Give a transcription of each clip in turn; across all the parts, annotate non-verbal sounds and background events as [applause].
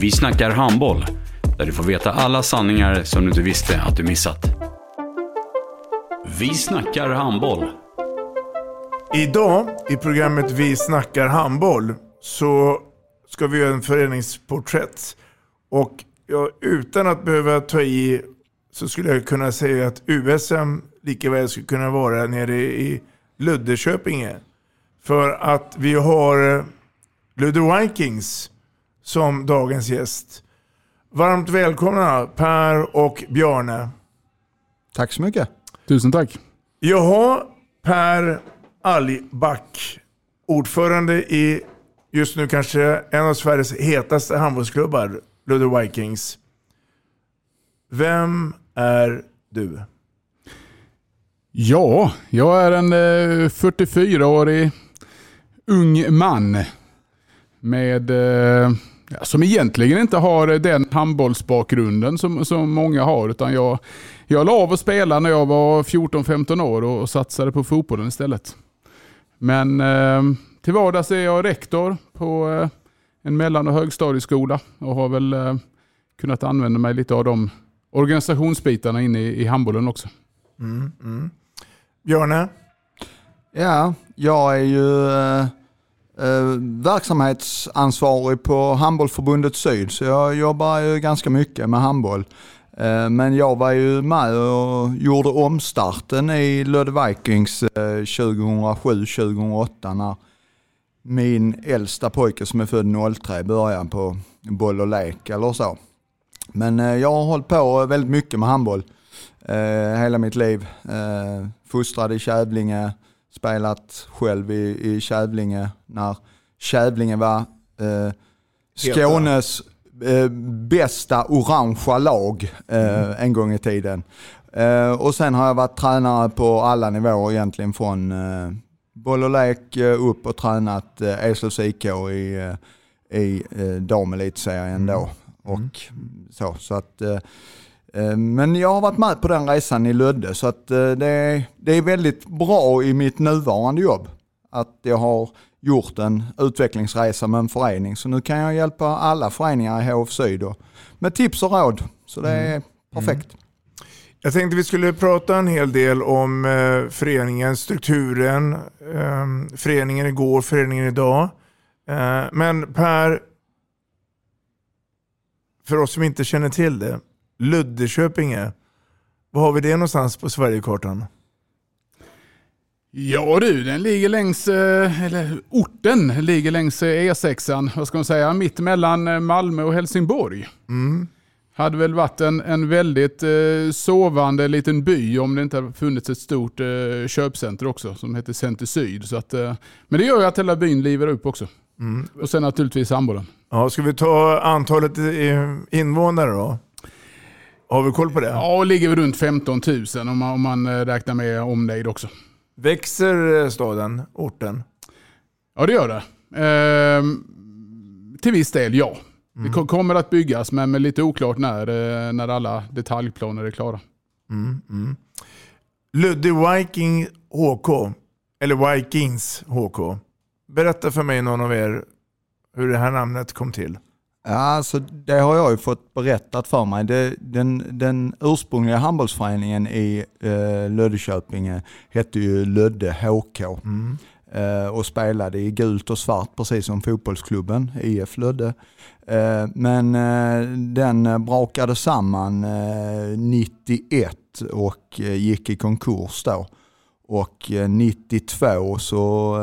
Vi snackar handboll, där du får veta alla sanningar som du inte visste att du missat. Vi snackar handboll. Idag i programmet Vi snackar handboll så ska vi göra en föreningsporträtt. Och jag, utan att behöva ta i så skulle jag kunna säga att USM lika väl skulle kunna vara nere i Luddeköpinge. För att vi har eh, Ludde Vikings som dagens gäst. Varmt välkomna Per och Bjarne. Tack så mycket. Tusen tack. Jaha, Per Algback, ordförande i just nu kanske en av Sveriges hetaste handbollsklubbar, Ludde Vikings. Vem är du? Ja, jag är en eh, 44-årig ung man med, eh, ja, som egentligen inte har den handbollsbakgrunden som, som många har. Utan jag, jag la av att spela när jag var 14-15 år och, och satsade på fotbollen istället. Men eh, till vardags är jag rektor på eh, en mellan och högstadieskola och har väl eh, kunnat använda mig lite av de organisationsbitarna inne i, i handbollen också. Mm, mm. Björne? Ja, jag är ju eh, verksamhetsansvarig på Handbollförbundet Syd, så jag jobbar ju ganska mycket med handboll. Eh, men jag var ju med och gjorde omstarten i Lödde Vikings eh, 2007-2008 när min äldsta pojke som är född 03 började på boll och lek eller så. Men eh, jag har hållit på väldigt mycket med handboll eh, hela mitt liv. Eh, fostrad i Kävlinge, spelat själv i, i Kävlinge när Kävlinge var eh, Skånes eh, bästa orangea lag eh, mm. en gång i tiden. Eh, och sen har jag varit tränare på alla nivåer egentligen från eh, boll och lek eh, upp och tränat eh, Eslövs IK i, eh, i eh, damelitserien då. Mm. Och så, så att, eh, men jag har varit med på den resan i Lödde så att eh, det, det är väldigt bra i mitt nuvarande jobb. Att jag har gjort en utvecklingsresa med en förening. Så nu kan jag hjälpa alla föreningar i HF Syd och, med tips och råd. Så det är perfekt. Jag tänkte vi skulle prata en hel del om eh, föreningen, strukturen, eh, föreningen igår, föreningen idag. Eh, men Per, för oss som inte känner till det, Luddeköpinge, var har vi det någonstans på Sverigekartan? Ja du, den ligger längs, eh, eller orten ligger längs eh, E6an, vad ska man säga, mitt mellan eh, Malmö och Helsingborg. Mm. Hade väl varit en, en väldigt eh, sovande liten by om det inte hade funnits ett stort eh, köpcenter också som heter Center Syd. Så att, eh, men det gör ju att hela byn livar upp också. Mm. Och sen naturligtvis handbollen. Ja, ska vi ta antalet invånare då? Har vi koll på det? Ja, och ligger runt 15 000 om man, om man eh, räknar med omnejd också. Växer eh, staden, orten? Ja, det gör det. Ehm, till viss del, ja. Det ko- kommer att byggas, men med lite oklart när, eh, när alla detaljplaner är klara. Mm, mm. Ludde Viking HK, eller Vikings HK. Berätta för mig någon av er hur det här namnet kom till. Ja, alltså det har jag ju fått berättat för mig. Det, den, den ursprungliga handbollsföreningen i eh, Löddeköpinge hette ju Lödde HK. eh, och spelade i gult och svart precis som fotbollsklubben IF Lödde. Eh, men eh, den brakade samman 91 och gick i konkurs då. Och 92 så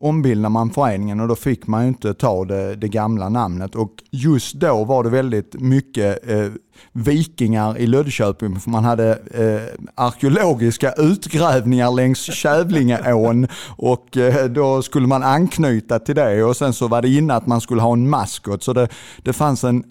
ombildade man föreningen och då fick man ju inte ta det, det gamla namnet. Och just då var det väldigt mycket eh, vikingar i Löddeköping för man hade eh, arkeologiska utgrävningar längs Kävlingeån. Och eh, då skulle man anknyta till det. Och sen så var det inne att man skulle ha en maskot. Så det, det fanns en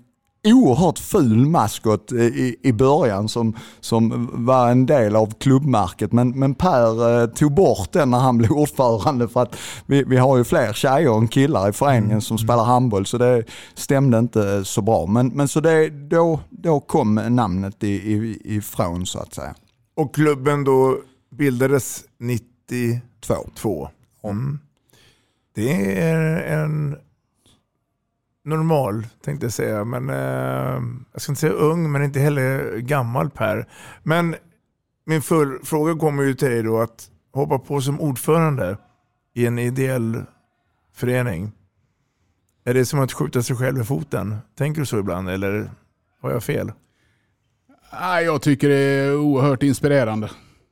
oerhört ful maskot i, i början som, som var en del av klubbmärket. Men, men Per eh, tog bort den när han [laughs] blev ordförande för att vi, vi har ju fler tjejer än killar i föreningen mm. som spelar handboll så det stämde inte så bra. Men, men så det, då, då kom namnet i, i, ifrån så att säga. Och klubben då bildades 92? Mm. Det är en normal tänkte jag säga. Men, eh, jag ska inte säga ung men inte heller gammal Per. Men min fråga kommer ju till dig då att hoppa på som ordförande i en ideell förening. Är det som att skjuta sig själv i foten? Tänker du så ibland eller har jag fel? Jag tycker det är oerhört inspirerande.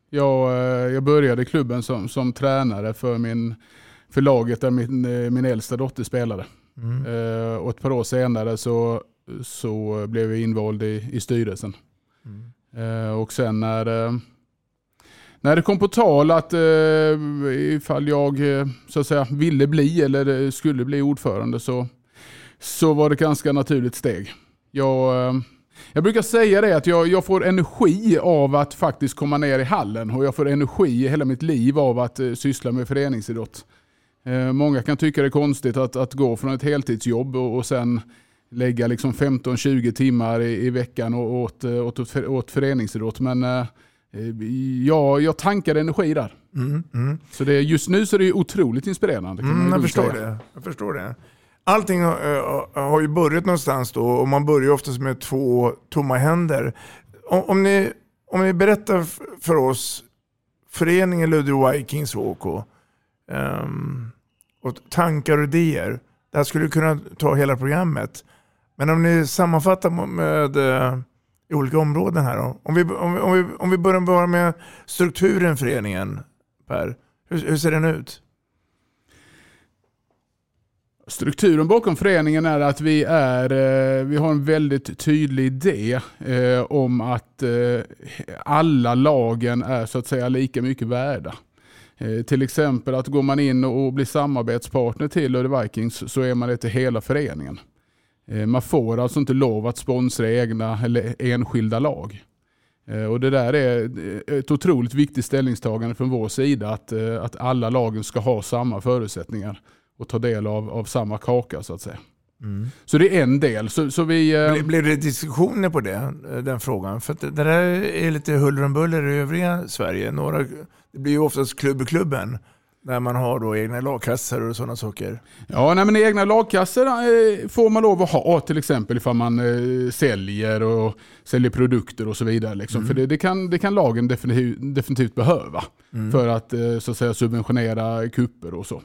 Jag, eh, jag började klubben som, som tränare för, min, för laget där min, eh, min äldsta dotter spelade. Mm. Uh, och ett par år senare så, så blev jag invald i, i styrelsen. Mm. Uh, och sen när, uh, när det kom på tal att ifall jag så att säga ville bli eller skulle bli ordförande så, så var det ganska naturligt steg. Jag, jag brukar säga det att jag, jag, får energi av att faktiskt komma ner i hallen och jag får energi i hela mitt liv av att syssla med föreningsidrott. Eh, många kan tycka det är konstigt att, att gå från ett heltidsjobb och, och sen lägga liksom 15-20 timmar i, i veckan åt, åt, åt, åt föreningsidrott. Men eh, ja, jag tankar energi där. Mm, mm. Så det, just nu så är det otroligt inspirerande. Mm, jag, förstår det. jag förstår det. Allting har, har ju börjat någonstans då och man börjar oftast med två tomma händer. Om, om, ni, om ni berättar för oss, föreningen Ludvig Vikings OK, um, och tankar och idéer. Det här skulle kunna ta hela programmet. Men om ni sammanfattar med uh, i olika områden här då. Om vi, om, vi, om, vi, om vi börjar bara med strukturen föreningen, Per. Hur, hur ser den ut? Strukturen bakom föreningen är att vi, är, eh, vi har en väldigt tydlig idé eh, om att alla lagen är så att säga lika mycket värda. Eh, till exempel att går man in och blir samarbetspartner till Lödde Vikings så är man det till hela föreningen. Eh, man får alltså inte lov att sponsra egna eller enskilda lag. Eh, och Det där är ett otroligt viktigt ställningstagande från vår sida att, att alla lagen ska ha samma förutsättningar och ta del av, av samma kaka så att säga. Mm. Så det är en del. Så, så vi, eh... Blev det diskussioner på det, den frågan? För det där är lite huller om buller i övriga Sverige. Några, det blir ju oftast klubb i klubben. När man har då egna lagkassor och sådana saker. Ja, nej, men egna lagkassor eh, får man lov att ha. Till exempel ifall man eh, säljer och säljer produkter och så vidare. Liksom. Mm. För det, det, kan, det kan lagen definitivt, definitivt behöva. Mm. För att, eh, så att säga, subventionera kupper och så.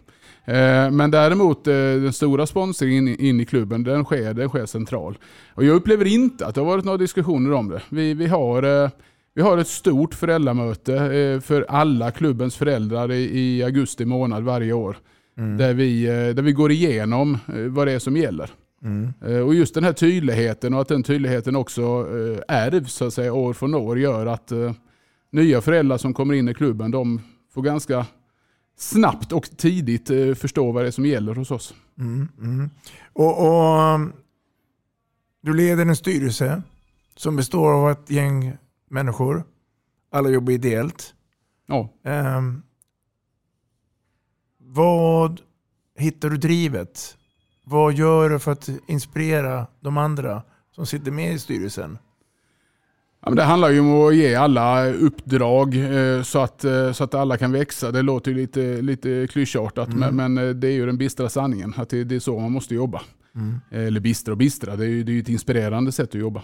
Men däremot den stora sponsringen in i klubben, den sker, den sker central. Och jag upplever inte att det har varit några diskussioner om det. Vi, vi, har, vi har ett stort föräldramöte för alla klubbens föräldrar i augusti månad varje år. Mm. Där, vi, där vi går igenom vad det är som gäller. Mm. Och just den här tydligheten och att den tydligheten också ärvs så att säga, år från år gör att nya föräldrar som kommer in i klubben de får ganska snabbt och tidigt eh, förstå vad det är som gäller hos oss. Mm, mm. Och, och, um, Du leder en styrelse som består av ett gäng människor. Alla jobbar ideellt. Ja. Um, vad hittar du drivet? Vad gör du för att inspirera de andra som sitter med i styrelsen? Ja, det handlar ju om att ge alla uppdrag eh, så, att, eh, så att alla kan växa. Det låter lite, lite klyschartat mm. men, men, eh, det är ju den bistra sanningen. Att det, det är så man måste jobba. Mm. Eller bistra och bistra, det är ju det är ett inspirerande sätt att jobba.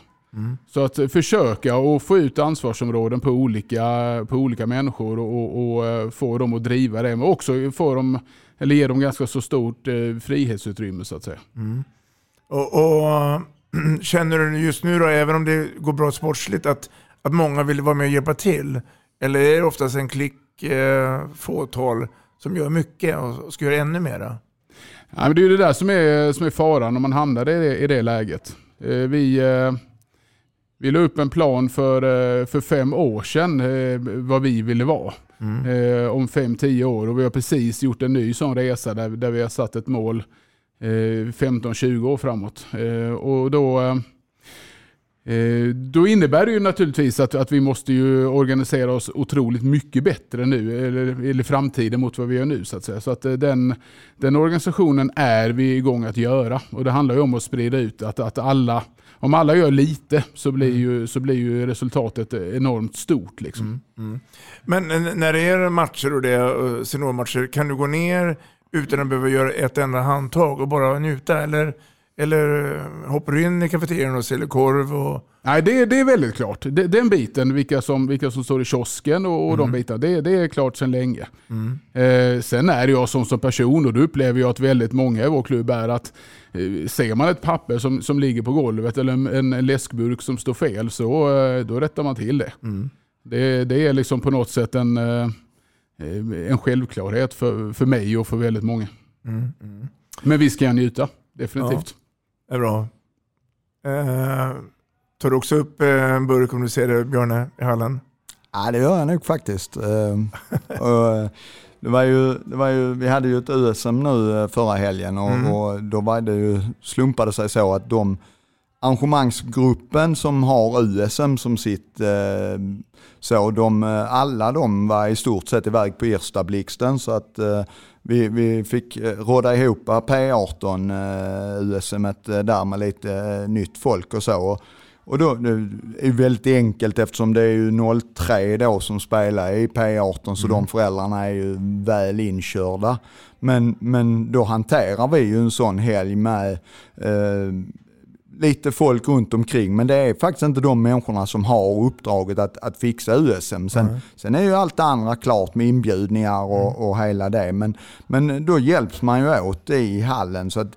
Så att försöka att få ut ansvarsområden på olika, på olika människor och, och, och eh, få dem att driva det. Men också få dem, eller ge dem ganska så stort eh, frihetsutrymme så att säga. Och, och [clears throat] Känner du just nu då, även om det går bra sportsligt, att, att många vill vara med och hjälpa till? Eller är det oftast en klick, eh, fåtal, som gör mycket och ska göra ännu mera? Ja, men det är det där som är, som är faran om man hamnar i det, i det läget. Eh, vi, eh, vi la upp en plan för, eh, för fem år sedan eh, vad vi ville vara. Eh, om fem, tio år och vi har precis gjort en ny sån resa där, där vi har satt ett mål eh, 15-20 år framåt. Och då, då innebär det ju naturligtvis att, att vi måste ju organisera oss otroligt mycket bättre nu, eller, eller i framtiden mot vad vi gör nu. Så att. Så att den, den organisationen är vi igång att göra. Och det handlar ju om att sprida ut att, att alla, om alla gör lite så blir ju, så blir ju resultatet enormt stort. Liksom. Men n- när det är matcher och det eh, seniormatcher, kan du gå ner utan att behöva göra ett enda handtag och bara njuta? Eller, eller eh, hoppar du in i kafeterian och säljer korv? Och... Nej, det, det är väldigt klart. Det, den biten, vilka som, vilka som står i kiosken och, och de bitarna, det, det är klart sedan länge. Eh, sen är jag som, som person och då upplever jag att väldigt många i vår klubb är att ser man ett papper som, som ligger på golvet eller en, en, läskburk som står fel så eh, då rättar man till det. Det, det är liksom på något sätt en, eh, eh, en självklarhet för, för mig och för väldigt många. Men vi ska njuta, definitivt. är bra. Eh, tar du också upp eh, en burk om du ser det, Björne, i hallen? Ja, det gör jag nog faktiskt. Det var ju, det var ju, vi hade ju ett USM nu eh, förra helgen och, Mm. och då var det ju, slumpade sig så att de arrangemangsgruppen som har USM som sitt, eh, så de, eh, alla de var i stort sett iväg på Ersta-blixten så att eh, vi, vi fick eh, råda ihop P18 eh, USM där med lite nytt folk och så. Och, då, det är väldigt enkelt eftersom det är ju 03 då som spelar i P18 så de föräldrarna är ju väl inkörda. Men, men då hanterar vi ju en sån helg med eh, lite folk runt omkring. Men det är faktiskt inte de människorna som har uppdraget att, att fixa USM. Sen, sen är ju allt det andra klart med inbjudningar och, och hela det. Men, men då hjälps man ju åt i hallen. Så att,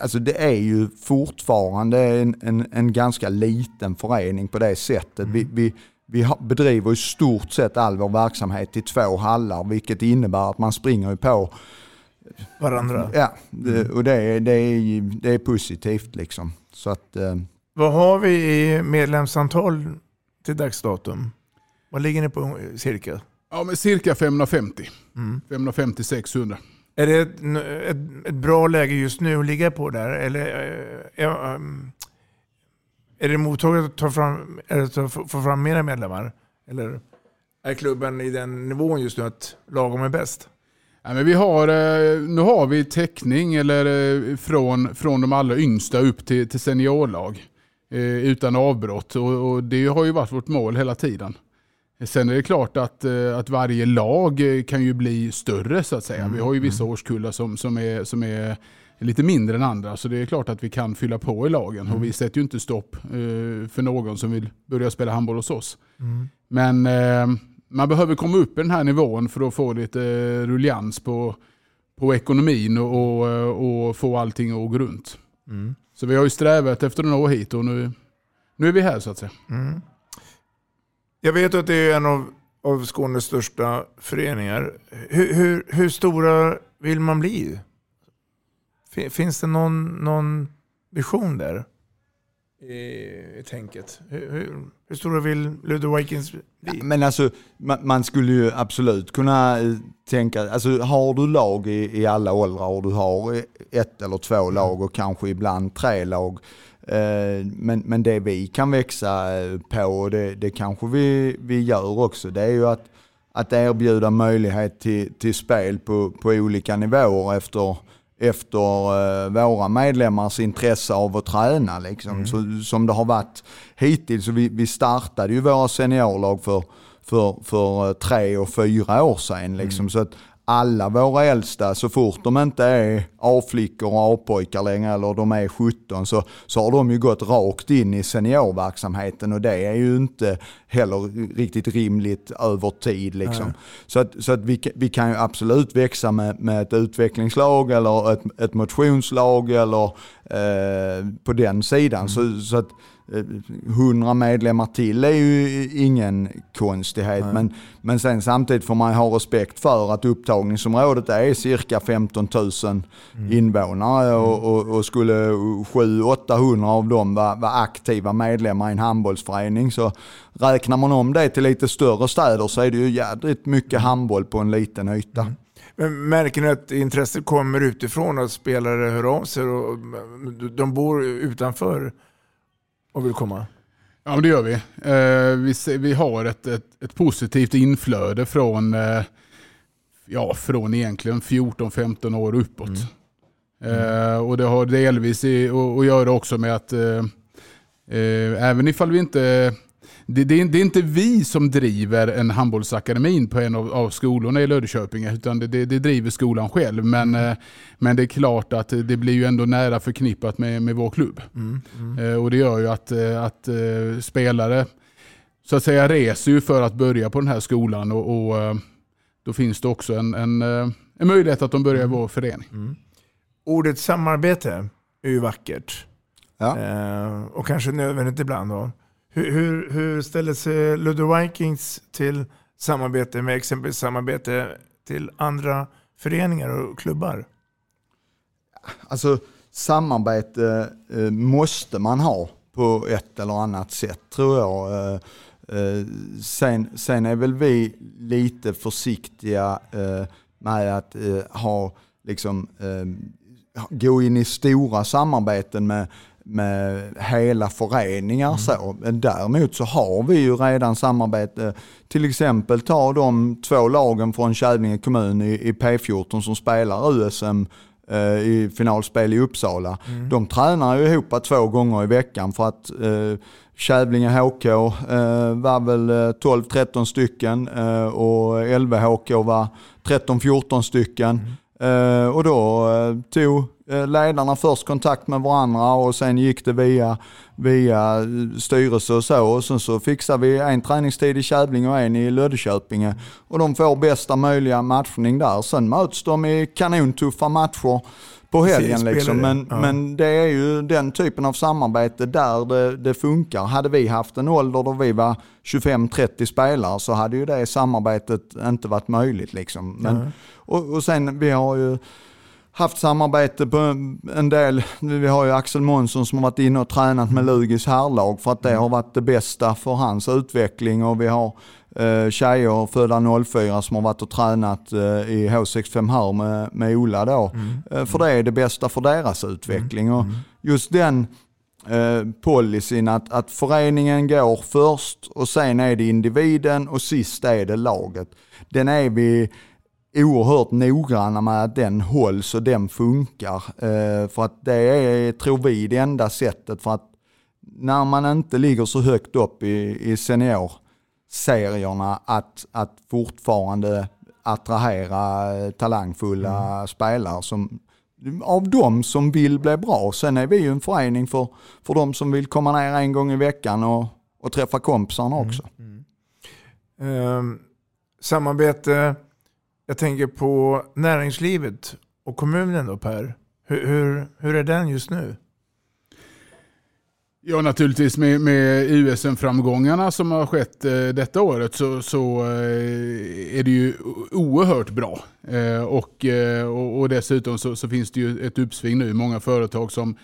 alltså det är ju fortfarande en, en, en ganska liten förening på det sättet. Vi, vi, vi har- bedriver i stort sett all vår verksamhet i två hallar, vilket innebär att man springer på Varandra. Ja, det, och det är, det, är, det är positivt liksom. Så att, eh, Vad har vi i medlemsantal till dagsdatum? Vad ligger ni på cirka? Ja, men cirka 550. Mm. 550-600. Är det ett, ett, ett bra läge just nu att ligga på där? Eller eh, är, är det mottaget att ta fram, att få få fram mera medlemmar? Eller är klubben i den nivån just nu att lagom är bäst? Ja, men vi har, eh, nu har vi täckning eller, eh, från, från de allra yngsta upp till, till seniorlag eh, utan avbrott. Och, och det har ju varit vårt mål hela tiden. Sen är det klart att, att varje lag kan ju bli större så att säga. Vi har ju vissa årskullar som, som, är, som är lite mindre än andra. Så det är klart att vi kan fylla på i lagen. Och vi sätter ju inte stopp för någon som vill börja spela handboll hos oss. Men eh, man behöver komma upp i den här nivån för att få lite eh, rullians på, på ekonomin och, och, eh, och få allting att gå runt. Så vi har ju strävat efter några år hit och nu, nu är vi här så att säga. Jag vet att det är en av, av Skånes största föreningar. Hur, hur, hur stora vill man bli? Fin- Finns det någon, någon vision där? I, tänket. Hur, hur, hur stora vill Ludde Vikings bli? men alltså man, man skulle ju absolut kunna eh, tänka, alltså har du lag i, i alla åldrar och du har ett eller två lag och kanske ibland tre lag. Eh, men, men det vi kan växa eh, på, och det, det kanske vi, vi gör också, det är ju att, att erbjuda möjlighet till, till spel på, på olika nivåer efter, efter eh, våra medlemmars intresse av att träna. Liksom. Så, som det har varit hittills. Så vi, vi startade ju våra seniorlag för, för, för eh, tre och fyra år sedan. Liksom. Så att alla våra äldsta, så fort de inte är A-flickor och A-pojkar längre eller de är 17 så, så har de ju gått rakt in i seniorverksamheten och det är ju inte heller riktigt rimligt över tid. Liksom. Så, att, så att vi, vi kan ju absolut växa med, med ett utvecklingslag eller ett, ett motionslag eller eh, på den sidan. Så, så att, 100 medlemmar till är ju ingen konstighet. Men, men sen samtidigt får man ha respekt för att upptagningsområdet är cirka 15 000 mm. invånare och, och, och skulle 700-800 av dem vara, vara aktiva medlemmar i en handbollsförening så räknar man om det till lite större städer så är det ju jädrigt mycket handboll på en liten yta. Mm. Men märker ni att intresset kommer utifrån, att spelare hör av sig och de bor utanför och vill komma? Ja, men det gör vi. Eh, vi, vi har ett, ett, ett, positivt inflöde från, eh, ja, från egentligen 14-15 år uppåt. Mm. Mm. Eh, och det har delvis att göra också med att eh, eh, även ifall vi inte det, det, det, är inte vi som driver en handbollsakademin på en av, av skolorna i Löddeköping, utan det, det, driver skolan själv. Men, mm. men det är klart att det blir ju ändå nära förknippat med, med vår klubb. Mm. Mm. Eh, och det gör ju att, eh, att spelare så att säga reser ju för att börja på den här skolan och, och då finns det också en, en, en möjlighet att de börjar i mm. vår förening. Mm. Ordet samarbete är ju vackert. Ja. Eh, och kanske nödvändigt ibland. Då. Hur, hur, hur ställer sig Ludo Vikings till samarbete med exempelvis samarbete till andra föreningar och klubbar? Alltså samarbete eh, måste man ha på ett eller annat sätt tror jag. Eh, eh, sen, sen är väl vi lite försiktiga eh, med att eh, ha liksom eh, gå in i stora samarbeten med med hela föreningar. Mm. Så. Däremot så har vi ju redan samarbete, till exempel ta de två lagen från Kävlinge kommun i, i P14 som spelar USM eh, i finalspel i Uppsala. Mm. De tränar ju ihop två gånger i veckan för att eh, Kävlinge HK eh, var väl 12-13 eh, stycken eh, och LVHK var 13-14 stycken. Mm. Uh, och då uh, tog eh, ledarna först kontakt med varandra och sen gick det via, via styrelse och så. Och sen så fixar vi en träningstid i Kävlinge och en i Löddeköpinge. Och de får bästa möjliga matchning där. Sen möts de i kanontuffa matcher på helgen. Liksom. Men, ja. men det är ju den typen av samarbete där det, det, funkar. Hade vi haft en ålder då vi var 25-30 spelare så hade ju det samarbetet inte varit möjligt. Liksom. Men, ja. och, och sen vi har ju haft samarbete på en del. Vi har ju Axel Månsson som har varit inne och tränat med Lugis herrlag för att det har varit det bästa för hans utveckling och vi har eh, tjejer födda 04 som har varit och tränat eh, i H65 här med, med Ola då. Mm. Eh, för det är det bästa för deras utveckling. Mm. Och mm. just den eh, policyn att, att föreningen går först och sen är det individen och sist är det laget. Den är vi oerhört noggranna med att den hålls och den funkar. Eh, för att det är, tror vi, det enda sättet för att när man inte ligger så högt upp i, i seniorserierna att, att fortfarande attrahera talangfulla mm. spelare som, av de som vill bli bra. Sen är vi ju en förening för, för de som vill komma ner en gång i veckan och, och träffa kompisarna mm. också. Mm. Um, samarbete jag tänker på näringslivet och kommunen då Per. Hur, hur, hur är den just nu? Ja, naturligtvis med, med USM-framgångarna som har skett eh, detta året så, så eh, är det ju oerhört bra. Eh, och, eh, och, och, dessutom så, så, finns det ju ett uppsving nu. Många företag som,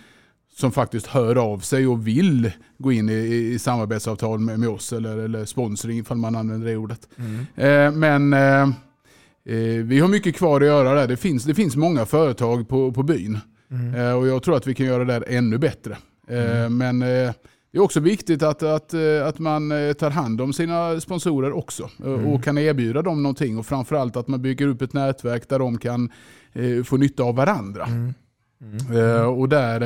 som faktiskt hör av sig och vill gå in i, i samarbetsavtal med, med oss eller, eller sponsring ifall man använder det ordet. Mm. Eh, men eh, vi har mycket kvar att göra där. Det finns, det finns många företag på, på byn. Mm. Eh, och jag tror att vi kan göra det där ännu bättre. Eh, mm. Men det är också viktigt att, att, att man tar hand om sina sponsorer också mm. och kan erbjuda dem någonting. Och framförallt att man bygger upp ett nätverk där de kan få nytta av varandra. Mm. Mm. Och där,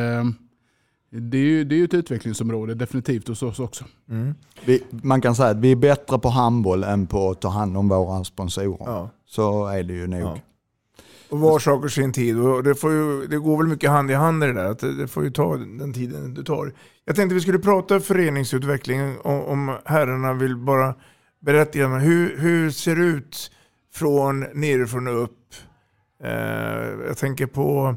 det är ju det är ett utvecklingsområde definitivt hos oss också. Mm. Vi, man kan säga att vi är bättre på handboll än på att ta hand om våra sponsorer. Ja. Så är det ju nog. Ja. Och var sak och sin tid. Och det, får ju, det går väl mycket hand i hand i det där. Att det, får ju ta den tiden det tar. Jag tänkte vi skulle prata föreningsutveckling om, om herrarna vill bara berätta grann. Hur, hur ser det ut från nerifrån och upp? Eh, jag tänker på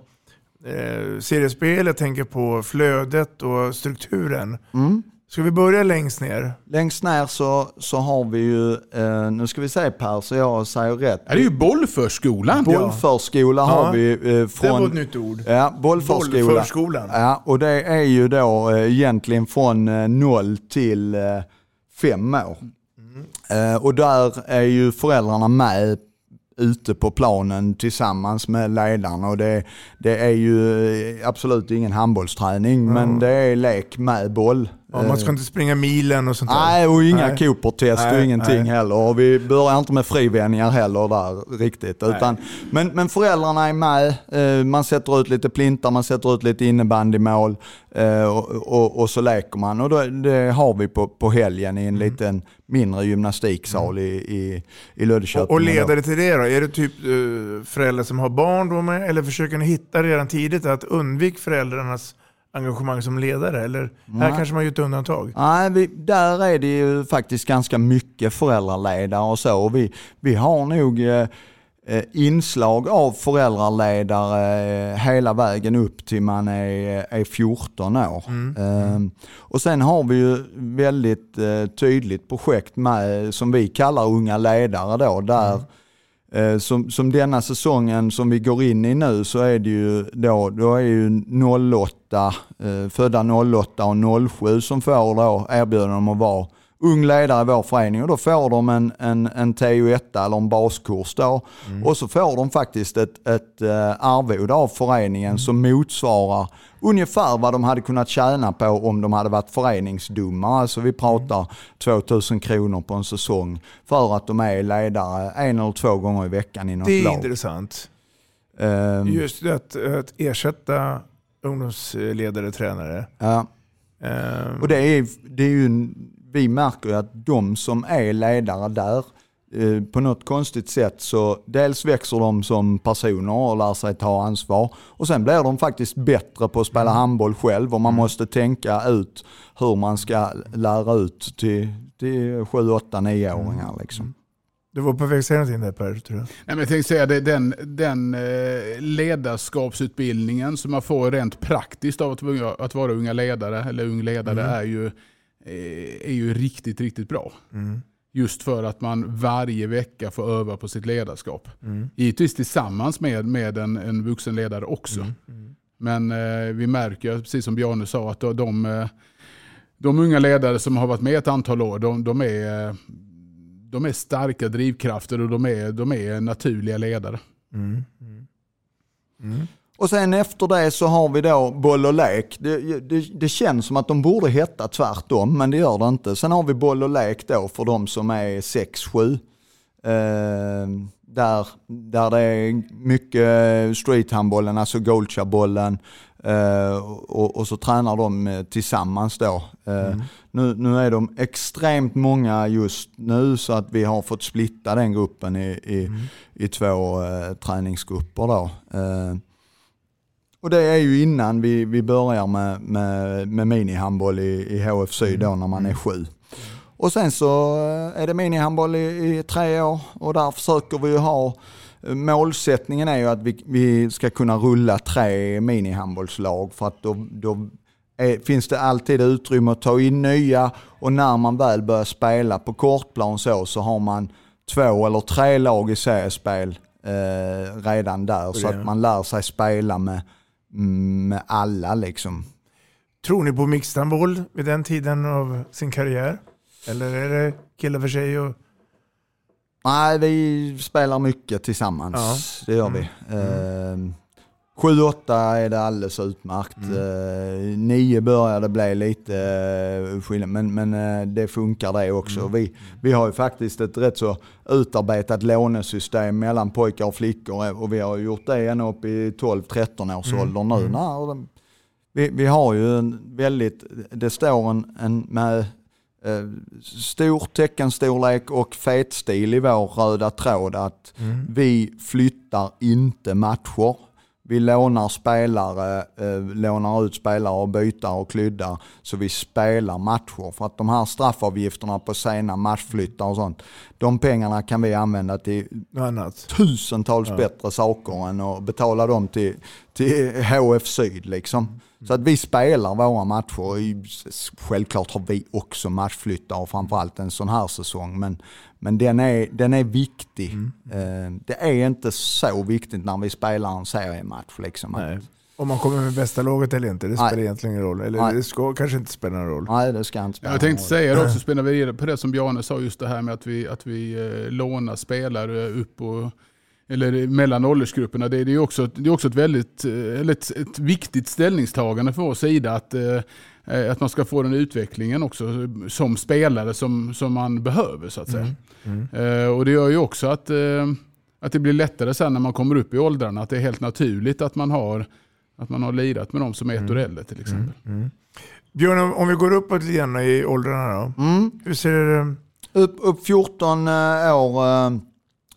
eh, seriespel, jag tänker på flödet och strukturen. Mm. Ska vi börja längst ner? Längst ner så, så har vi ju, eh, nu ska vi se Per så jag säger rätt. Det är ju bollförskolan. Bollförskola Ja. har vi eh, från... Det var ett nytt ord. Ja, bollförskola. Bollförskolan. Ja, och det är ju då eh, egentligen från eh, noll till eh, fem år. Mm. Eh, och där är ju föräldrarna med ute på planen tillsammans med ledarna. Och det, det är ju eh, absolut ingen handbollsträning, men det är lek med boll. Ja, man ska Eh, inte springa milen och sånt där. Nej, och inga Nej. Cooper-test och ingenting nej. heller. Och vi börjar inte med frivändningar heller där riktigt. Utan, men, men föräldrarna är med, eh, man sätter ut lite plintar, man sätter ut lite innebandymål eh, och, och, och så leker man. Och då, det har vi på, på helgen Mm. i en liten mindre gymnastiksal i, i, i Löddeköping. Och, och ledare till det då? Är det typ föräldrar som har barn då med? Eller försöker ni hitta redan tidigt att undvika föräldrarnas engagemang som ledare? Eller här Nej. kanske man gjort undantag? Nej, vi, där är det ju faktiskt ganska mycket föräldraledare och så. Och vi, vi har nog eh, eh, inslag av föräldraledare eh, hela vägen upp till man är, är 14 år. Eh, och sen har vi ju väldigt eh, tydligt projekt med som vi kallar unga ledare då. Där Eh, Eh, som, som denna säsongen som vi går in i nu så är det ju då, då är ju 08, eh, födda 08 och 07 som får då erbjudande om att vara ung ledare i vår förening och då får de en, en, en TU1 eller en baskurs då. Och så får de faktiskt ett, ett eh, arvode av föreningen som motsvarar ungefär vad de hade kunnat tjäna på om de hade varit föreningsdomare. Alltså vi pratar 2000 kronor på en säsong för att de är ledare en eller två gånger i veckan i något Det är lag. intressant. Ehm, Just det, att, att ersätta ungdomsledare, tränare. ja. Ehm, Och det är, det är ju, en- vi märker ju att de som är ledare där, eh, på något konstigt sätt så dels växer de som personer och lär sig ta ansvar. Och sen blir de faktiskt bättre på att spela handboll själv och man måste tänka ut hur man ska lära ut till, till 7, 8, 9-åringar. Liksom. Du var på väg att säga någonting där Per, tror jag. Nej, men jag tänkte säga det, den, den eh, ledarskapsutbildningen som man får rent praktiskt av att, vara- att vara unga ledare, eller ung ledare, Mm. är, ju, är ju riktigt, riktigt bra. Mm. Just för att man varje vecka får öva på sitt ledarskap. Mm. Givetvis tillsammans med, med en, en vuxen ledare också. Mm. Men eh, vi märker, precis som Bjarne sa, att de, de, eh, de unga ledare som har varit med ett antal år, de, de, är, eh, de är starka drivkrafter och de är, de är naturliga ledare. Mm. Och sen efter det så har vi då boll och lek. Det, det, det känns som att de borde heta tvärtom, men det gör det inte. Sen har vi boll och lek då för de som är 6-7. Eh, där, där det är mycket streethandbollen, alltså goalchabollen. Eh, och, och så tränar de eh, tillsammans då. Eh, nu, nu är de extremt många just nu så att vi har fått splitta den gruppen i, i, i två eh, träningsgrupper. Då. Och det är ju innan vi, vi börjar med, med, med minihandboll i, i HF Syd då när man är sju. Och sen så eh, är det minihandboll i, i tre år och där försöker vi ju ha eh, Målsättningen är ju att vi, vi ska kunna rulla tre minihandbollslag för att då, då är, finns det alltid utrymme att ta in nya och när man väl börjar spela på kortplan så, så har man två eller tre lag i seriespel eh, redan där. Så att man lär sig spela med, med alla liksom. Tror ni på mixhandboll vid den tiden av sin karriär? Eller är det killar för sig? Och... Nej, vi spelar mycket tillsammans. Ja. Det gör vi. Eh, 7-8 är det alldeles utmärkt. Eh, 9 börjar det bli lite eh, skillnad, men, men eh, det funkar det också. Vi, vi har ju faktiskt ett rätt så utarbetat lånesystem mellan pojkar och flickor eh, och vi har gjort det ända upp i 12-13 års ålder nu. När de, vi, vi har ju en väldigt, det står en, en med eh, stor teckenstorlek och fetstil i vår röda tråd att Mm. vi flyttar inte matcher. Vi lånar spelare, eh, lånar ut spelare och byter och kryddar så vi spelar matcher. För att de här straffavgifterna på sena matchflyttar och sånt, de pengarna kan vi använda till annat. tusentals bättre saker än att betala dem till, till HF Syd. Liksom. Så att vi spelar våra matcher. Självklart har vi också matchflyttar och framförallt en sån här säsong. Men, men den, är, den är viktig. Eh, Det är inte så viktigt när vi spelar en seriematch. Liksom. Nej. Om man kommer med bästa laget eller inte, det Nej. spelar egentligen ingen roll. Eller Nej. det ska kanske inte spela någon roll. Nej, det ska inte spela Jag tänkte någon säga det roll. också, spelar vi vidare på det som Bjarne sa, just det här med att vi, att vi eh, lånar spelare upp och eller mellan åldersgrupperna. Det är, det är också, det är också ett väldigt eh, eller ett, ett viktigt ställningstagande för vår sida att, eh, att man ska få den utvecklingen också eh, som spelare som, som man behöver så att säga. Eh, och det gör ju också att, eh, att det blir lättare sen när man kommer upp i åldrarna, att det är helt naturligt att man har, att man har lirat med de som är ett år äldre till exempel. Björn, om- vi går uppåt lite grann i åldrarna då. Mm. Hur ser det... Upp, upp 14 eh, år, eh,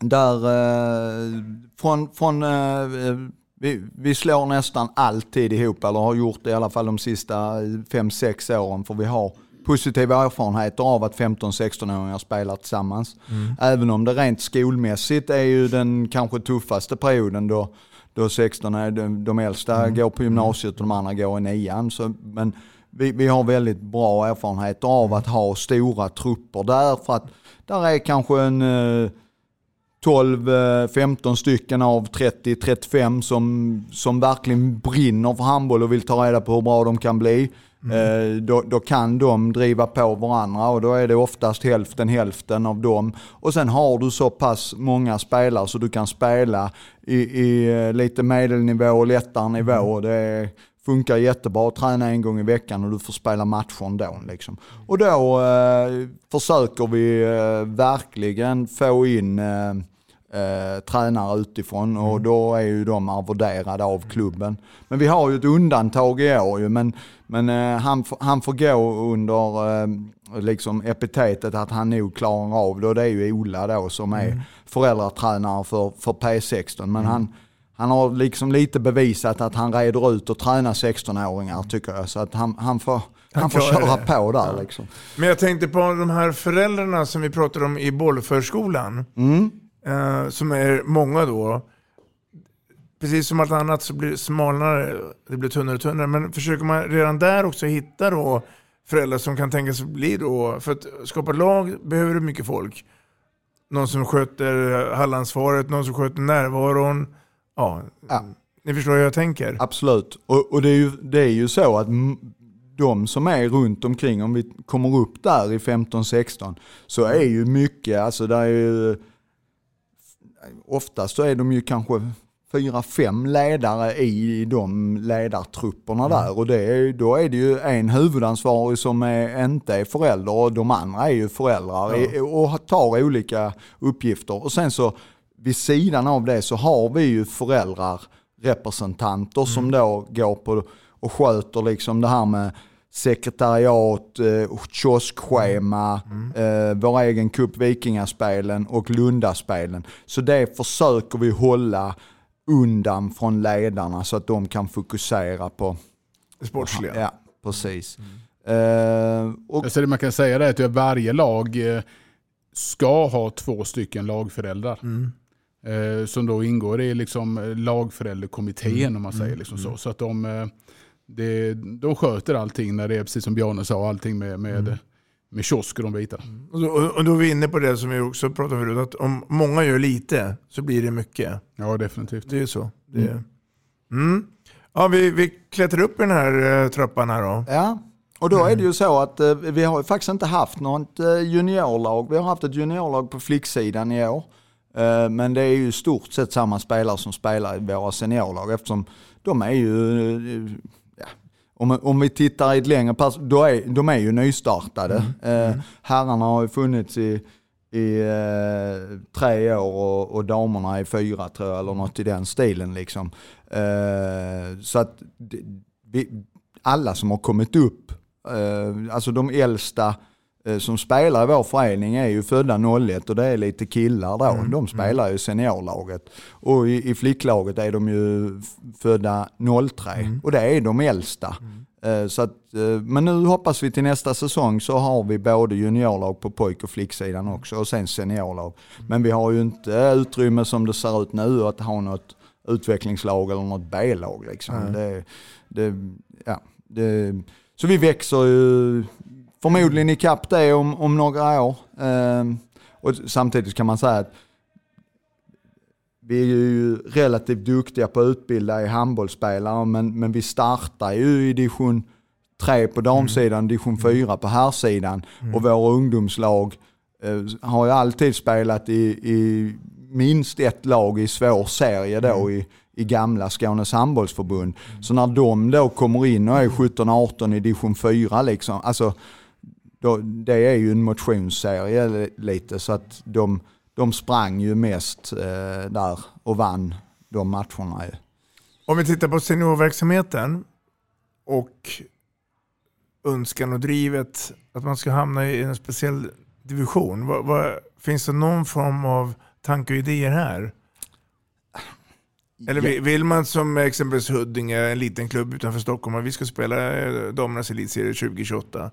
där eh, från, från eh, eh, vi, vi slår nästan alltid ihop, eller har gjort det i alla fall de sista 5-6 åren, för vi har positiva erfarenheter av att 15-16-åringar spelar tillsammans. Även om det rent skolmässigt är ju den kanske tuffaste perioden då, då 16 är de, de äldsta går på gymnasiet och de andra går i nian. Så, men vi, vi har väldigt bra erfarenheter av att ha stora trupper där för att där är kanske en eh, 12-15 stycken av 30-35 som, som verkligen brinner för handboll och vill ta reda på hur bra de kan bli. Eh, då, då kan de driva på varandra och då är det oftast hälften hälften av dem. Och sen har du så pass många spelare så du kan spela i, i eh, lite medelnivå och lättare nivå. Det är, funkar jättebra att träna en gång i veckan och du får spela matcher ändå. Liksom. Och då eh, försöker vi eh, verkligen få in eh, eh, tränare utifrån och då är ju de arvoderade av klubben. Men vi har ju ett undantag i år ju, men, men eh, han, får- han får gå under eh, liksom epitetet att han nog klarar av det och det är ju Ola då som är föräldratränare för, för P16. Men han, han har liksom lite bevisat att han reder ut och tränar 16-åringar tycker jag. Så att han, han får, han, Han får köra det. på där liksom. Men jag tänkte på de här föräldrarna som vi pratade om i bollförskolan. Mm. Eh, som är många då. Precis som allt annat så blir det smalare, det blir tunnare och tunnare. Men försöker man redan där också hitta då föräldrar som kan tänka sig bli då, för att skapa lag behöver du mycket folk. Någon som sköter hallansvaret, någon som sköter närvaron. Ja, ni förstår hur jag tänker. Absolut. Och, och det, är ju, det är ju så att de som är runt omkring, om vi kommer upp där i 15-16, så är ju mycket, alltså där är ju, oftast så är de ju kanske fyra, fem ledare i de ledartrupperna där. Och det är, då är det ju en huvudansvarig som är, inte är förälder och de andra är ju föräldrar i- och tar olika uppgifter. Och sen så vid sidan av det så har vi ju föräldrar representanter som då går på och sköter liksom det här med sekretariat, eh, kioskschema, eh, vår egen cup Vikingaspelen och Lundaspelen. Så det försöker vi hålla undan från ledarna så att de kan fokusera på Sportsliga. Ja, precis. Eh, och, Alltså det man kan säga är att varje lag eh, ska ha två stycken lagföräldrar. Eh, Som då ingår i liksom lagförälderkommittén om man säger liksom så. Så att de, eh, det, de sköter allting när det är precis som Bjarne sa, allting med, med, med kiosk och de bitarna. Och då, och då är vi inne på det som vi också pratade om förut, att om många gör lite så blir det mycket. Ja, definitivt. Det är ju så. Det är... Mm. Ja, vi, vi klättrar upp i den här eh, trappan här då. Ja, och då är det ju så att eh, vi har ju faktiskt inte haft något eh, juniorlag. Vi har haft ett juniorlag på flicksidan i år. Eh, men det är ju i stort sett samma spelare som spelar i våra seniorlag eftersom de är ju, eh, om, om vi tittar i ett längre perspektiv, då är, de är ju nystartade. Eh, herrarna har ju funnits i, i eh, tre år och, och damerna i fyra tror jag, eller något i den stilen. Liksom. Eh, så att vi, alla som har kommit upp, eh, alltså de äldsta som spelar i vår förening är ju födda 01 och det är lite killar då. Mm. De spelar ju seniorlaget. Och i, i flicklaget är de ju födda 03 Mm. och det är de äldsta. Eh, Så att, eh, men nu hoppas vi till nästa säsong så har vi både juniorlag på pojk och flicksidan också och sen seniorlag. Men vi har ju inte utrymme som det ser ut nu att ha något utvecklingslag eller något B-lag. Liksom. Det, det, ja, det, så vi växer ju förmodligen ikapp det om, om några år. Eh, och samtidigt kan man säga att vi är ju relativt duktiga på att utbilda i handbollsspelare men, men vi startar ju i division 3 på damsidan, division 4 på herrsidan. Och våra ungdomslag eh, har ju alltid spelat i, i minst ett lag i svår serie då i, i gamla Skånes handbollsförbund. Så när de då kommer in och är 17-18 i division 4 liksom, alltså då, det är ju en motionsserie li- lite så att de, de sprang ju mest eh, där och vann de matcherna. ju. Om vi tittar på seniorverksamheten och önskan och drivet att man ska hamna i en speciell division. Vad, vad, finns det någon form av tanke och idéer här? Eller vill, vill man som exempelvis Huddinge, en liten klubb utanför Stockholm, att vi ska spela eh, damernas elitserie 2028.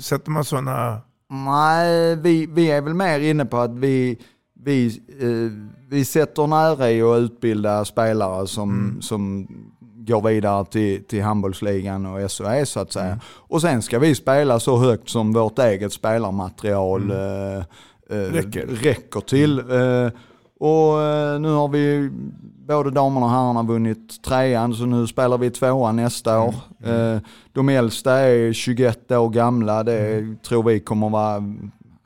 Sätter man sådana... Nej, vi, vi är väl mer inne på att vi, vi, eh, vi sätter nära i att utbilda spelare som, som går vidare till, till handbollsligan och SHE så att säga. Och sen ska vi spela så högt som vårt eget spelarmaterial eh, eh, Räcker. räcker till. Eh, och eh, nu har vi både damerna och herrarna vunnit trean så nu spelar vi tvåan nästa år. Eh, de äldsta är 21 år gamla. Det tror vi kommer vara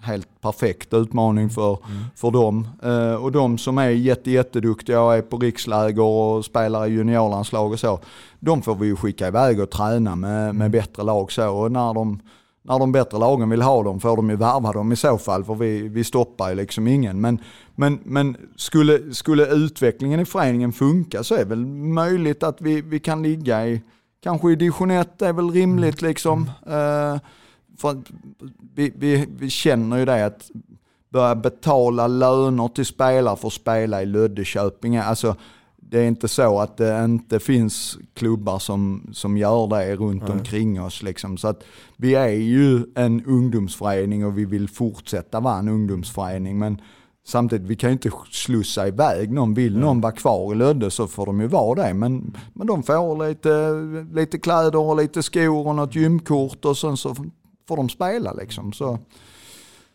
helt perfekt utmaning för, för dem. Eh, och de som är jätte, jätteduktiga och är på riksläger och spelar i juniorlandslag och så, de får vi ju skicka iväg och träna med, med bättre lag så. Och när de, när de bättre lagen vill ha dem får de ju värva dem i så fall, för vi, vi stoppar ju liksom ingen. Men, men, men skulle, skulle utvecklingen i föreningen funka så är det väl möjligt att vi, vi kan ligga i, kanske i division 1 är väl rimligt liksom. Eh, för vi, vi, vi känner ju det att börja betala löner till spelare för att spela i Löddeköping. Alltså, det är inte så att det inte finns klubbar som, som gör det runt Nej. omkring oss. Liksom. Så att vi är ju en ungdomsförening och vi vill fortsätta vara en ungdomsförening. Men samtidigt, vi kan ju inte slussa iväg någon. Vill någon vara kvar i Lödde så får de ju vara det. Men, men de får lite, lite kläder och lite skor och något gymkort och sen så får de spela liksom. Så,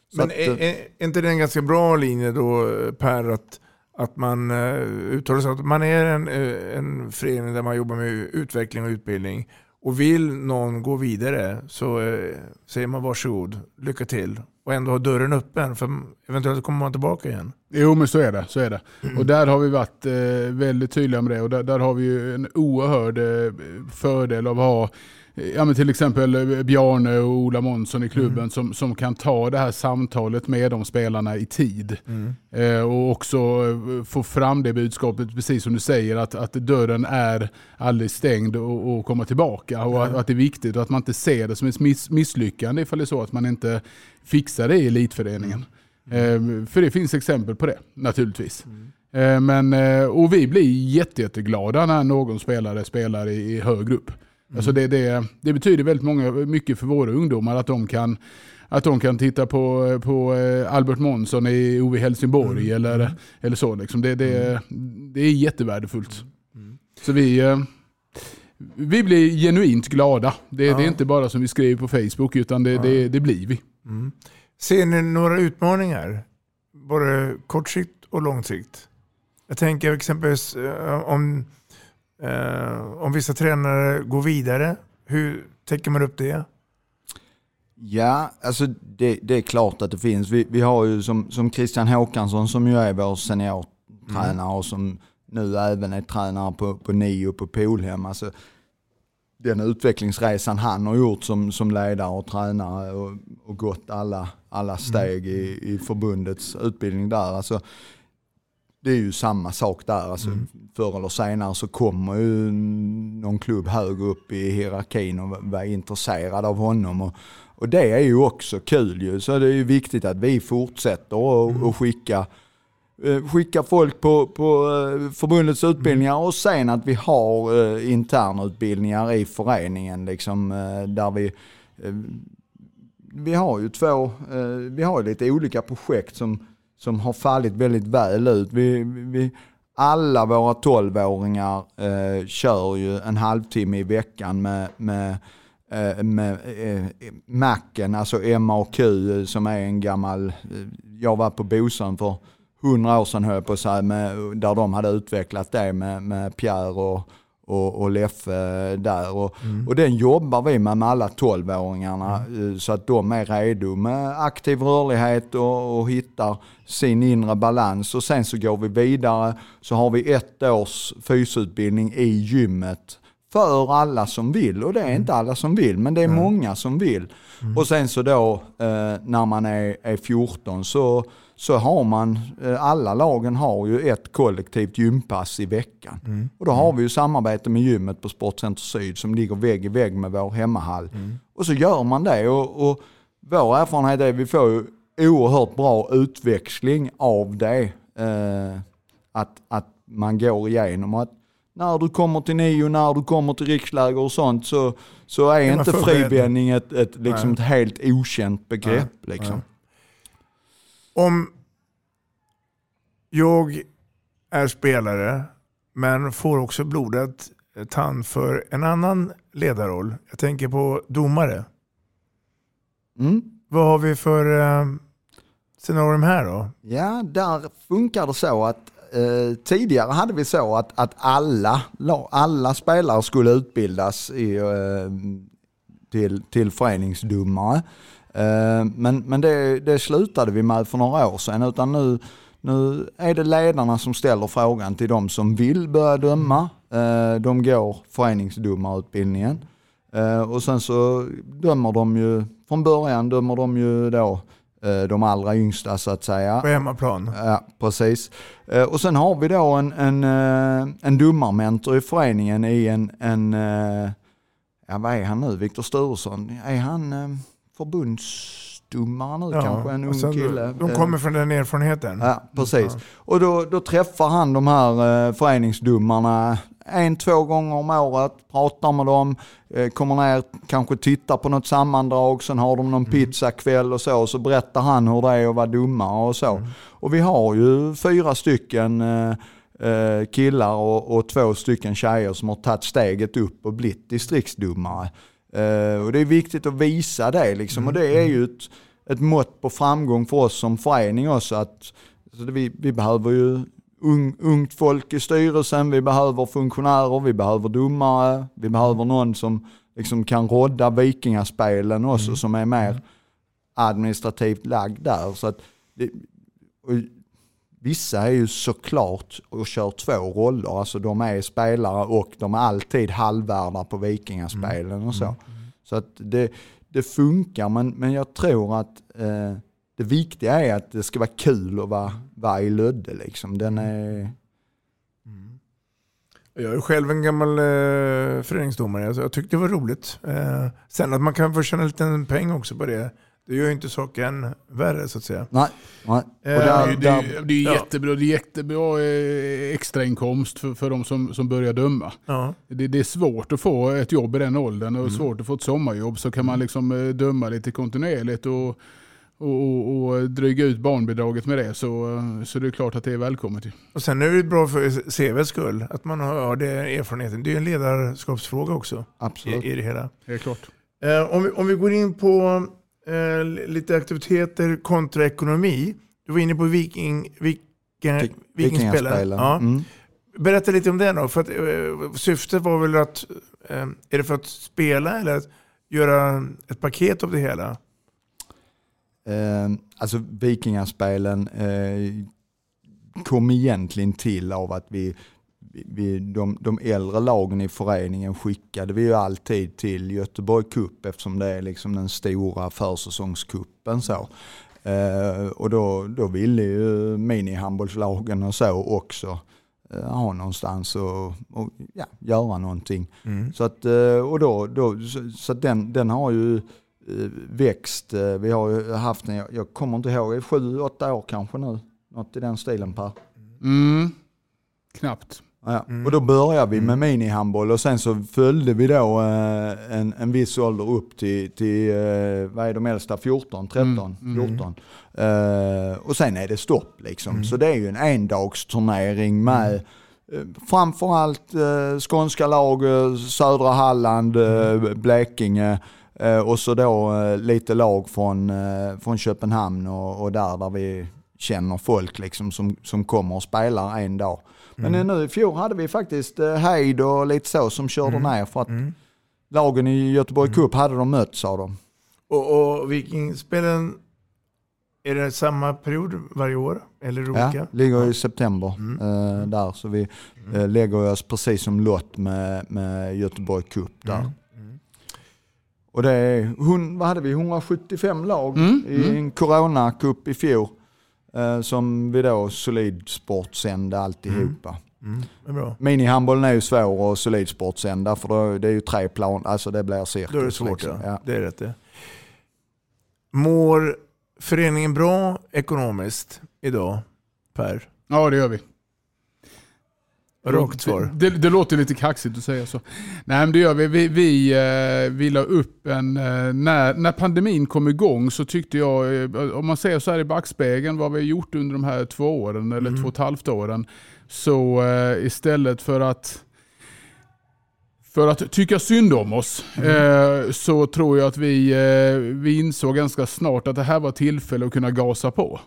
så Men att, är, är är inte det en ganska bra linje då Per att, att man uh, uttalar sig att man är en, eh, en förening där man jobbar med utveckling och utbildning och vill någon gå vidare så eh, säger man varsågod, lycka till och ändå ha dörren öppen för eventuellt kommer man tillbaka igen. Jo men så är det. Så är det. Och där har vi varit eh, väldigt tydliga med det och där, där har vi en oerhörd eh, fördel av att ha eh, Ja, men till exempel eh, Bjarne och Ola Månsson i klubben som, som kan ta det här samtalet med de spelarna i tid. Eh, och också eh, få fram det budskapet, precis som du säger, att, att dörren är aldrig stängd och, och komma tillbaka. Och att, att det är viktigt och att man inte ser det som ett miss, misslyckande ifall det är så att man inte fixar det i elitföreningen. Eh, för det finns exempel på det, naturligtvis. Eh, men, eh, och vi blir jätte, jätteglada när någon spelare spelar i, i högre upp. Alltså det, det, det betyder väldigt många, mycket för våra ungdomar att de kan att de kan titta på, på eh, Albert Månsson i OV Helsingborg eller, eller så. Liksom. Det, det, det är jättevärdefullt. Så vi, eh, vi blir genuint glada. Det, Ja. det är inte bara som vi skriver på Facebook utan det, det, det blir vi. Mm. Ser ni några utmaningar? Både kort sikt och lång sikt? Jag tänker exempelvis eh, om, om vissa tränare går vidare. Hur täcker man upp det? Ja, alltså det, det är klart att det finns. Vi, vi har ju som, som Christian Håkansson som ju är vår seniortränare och som nu även är tränare på, på NIO på Polhem. Alltså, den utvecklingsresan han har gjort som, som ledare och tränare och, och gått alla, alla steg i, i förbundets utbildning där. Alltså, det är ju samma sak där. Alltså, Förr eller senare så kommer ju någon klubb högre upp i hierarkin och vara intresserad av honom. Och, Och det är ju också kul ju. Så det är ju viktigt att vi fortsätter och, Mm. och skicka, eh, skicka folk på, på eh, förbundets utbildningar och sen att vi har eh, internutbildningar i föreningen. Liksom, där vi, vi har ju två, vi har lite olika projekt som, som har fallit väldigt väl ut. Vi, vi, alla våra 12-åringar eh, kör ju en halvtimme i veckan med, med, eh, med eh, Macken, alltså MAQ eh, som är en gammal, eh, jag var på Bosön för hundra år sedan höll jag på att säga, med, där de hade utvecklat det med, med Pierre och, och, och Leffe där. Och, och den jobbar vi med med alla 12-åringarna eh, så att de är redo med aktiv rörlighet och, och hittar sin inre balans. Och sen så går vi vidare så har vi ett års fysutbildning i gymmet för alla som vill. Och det är inte alla som vill, men det är många som vill. Och sen så då eh, när man är, är 14 så, så har man, eh, alla lagen har ju ett kollektivt gympass i veckan. Och då har vi ju samarbete med gymmet på Sportcenter Syd som ligger vägg i vägg med vår hemmahall. Och så gör man det och, och vår erfarenhet är att vi får ju oerhört bra utväxling av det. Eh, att, att man går igenom. Att när du kommer till nio, när du kommer till riksläger och sånt så, så är, inte frivändning ett, ett, liksom Nej. ett helt okänt begrepp. Nej, Liksom. Om jag är spelare men får också blodet tand för en annan ledarroll. Jag tänker på domare. Mm. Vad har vi för eh, scenarium här då? Ja, där funkar det så att eh, tidigare hade vi så att, att alla, la- alla spelare skulle utbildas i, eh, till, till föreningsdomare. Eh, men men det, det slutade vi med för några år sedan. Utan nu, nu är det ledarna som ställer frågan till de som vill börja döma. Eh, de går föreningsdomarutbildningen. Eh, och sen så dömer de ju, från början dömer de ju då de allra yngsta så att säga. På hemmaplan? Ja, precis. Och sen har vi då en, en, en domarmentor i föreningen i en, en ja vad är han nu, Viktor Sturesson? Är han förbundsdomare nu kanske? En ung kille. De Eh, kommer från den erfarenheten? Ja, precis. Och då, då träffar han de här eh, föreningsdomarna en, två gånger om året, pratar med dem, eh, kommer ner, kanske tittar på något sammandrag, sen har de någon pizzakväll och så, och så berättar han hur det är att vara domare och så. Och vi har ju fyra stycken eh, eh, killar och, och två stycken tjejer som har tagit steget upp och blivit distriktsdomare. Eh, och det är viktigt att visa det liksom, och det är ju ett, ett mått på framgång för oss som förening också. Att, så det, vi, vi behöver ju ung, ungt folk i styrelsen, vi behöver funktionärer, vi behöver domare, vi behöver någon som liksom kan rodda vikingaspelen också som är mer administrativt lagd där. Så att det, vissa är ju såklart och kör två roller, alltså de är spelare och de är alltid halvvärda på vikingaspelen och så. Så att det, det funkar, men, men jag tror att eh, det viktiga är att det ska vara kul att vara, vara i Lödde. Liksom. Den är, Jag är själv en gammal eh, föreningsdomare, alltså, jag tyckte det var roligt. Eh, sen att man kan få tjäna en liten peng också på det, det gör ju inte saken värre så att säga. nej, Eh, där, Det, där, det, det är ja. jättebra, det är jättebra eh, extrainkomst för, för de som, som börjar döma. Ja. Det, det är svårt att få ett jobb i den åldern och svårt att få ett sommarjobb så kan man liksom eh, döma lite kontinuerligt och, och, och, och dryga ut barnbidraget med det så, så det är klart att det är välkommet. Och sen är det bra för CVs skull att man har, den erfarenheten. Det är en ledarskapsfråga också absolut. i, i det hela. Det är klart. Eh, om, vi, om vi går in på eh, lite aktiviteter kontra ekonomi. Du var inne på viking, viking, vikingspelen. Vikingaspelen. Ja. Mm. Berätta lite om det då. För att, eh, syftet var väl att, eh, är det för att spela eller att göra ett paket av det hela? Eh, alltså Vikingaspelen eh, kom egentligen till av att vi, vi- de, de äldre lagen i föreningen skickade vi ju alltid till Göteborg Cup eftersom det är liksom den stora försäsongskuppen. Så. Eh, och då, då ville ju minihandbollslagen och så också eh, ha någonstans och, och ja, göra någonting. Så att, eh, och då, då, så, så att den, den har ju växt. Eh, vi har ju haft en, jag kommer inte ihåg, sju, åtta år kanske nu. Något i den stilen Per. Mm. Knappt. Ja, och då började vi med minihandboll och sen så följde vi då eh, en, en viss ålder upp till, till eh, vad är de äldsta, 14, 13, Mm, 14. Eh, och sen är det stopp liksom. Så det är ju en endagsturnering med eh, framförallt eh, skånska lag, eh, södra Halland, eh, Blekinge eh, och så då lite lag från, från Köpenhamn och, och där, där vi känner folk liksom som, som kommer och spelar en dag. Men eh, nu i fjol hade vi faktiskt eh, Heid och lite så som körde ner för att lagen i Göteborg Cup hade de mött sa de. Och, och Vikingspelen, är det samma period varje år? Eller olika? Ja, ligger i september eh, där. Så vi eh, lägger oss precis som lott med, med Göteborg Cup där. Och det är, vad hade vi, 175 lag Mm, i en Corona-cup i fjol. Eh, som vi då Solidsport sände alltihopa. Mm, bra. Minihandbollen är ju svår att Solidsport sända för då, det är ju tre plan, alltså det blir cirkus. Då är det svårt liksom. ja. Det är rätt det. Mår föreningen bra ekonomiskt idag, Per? Ja, det gör vi. Rakt svar. Det, det låter lite kaxigt att säga så. Nej, men det gör vi. Vi, vi, eh, vi la upp en... eh, När, när pandemin kom igång så tyckte jag, eh, om man säger så här i backspegeln, vad vi har gjort under de här två åren, eller två och ett halvt åren, så istället för att för att tycka synd om oss eh, så tror jag att vi, eh, vi insåg ganska snart att det här var tillfälle att kunna gasa på.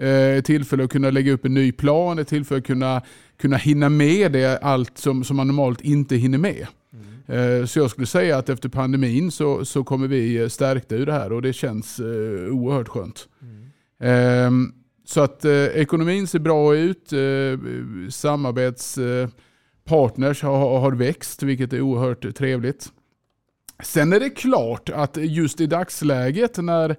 Eh, ett tillfälle att kunna lägga upp en ny plan, ett tillfälle att kunna, kunna hinna med det allt som, som man normalt inte hinner med. Eh, Så jag skulle säga att efter pandemin så, så kommer vi stärkta ur det här och det känns eh, oerhört skönt. Ehm, Så att ekonomin ser bra ut, samarbetspartners har, har växt vilket är oerhört trevligt. Sen är det klart att just i dagsläget när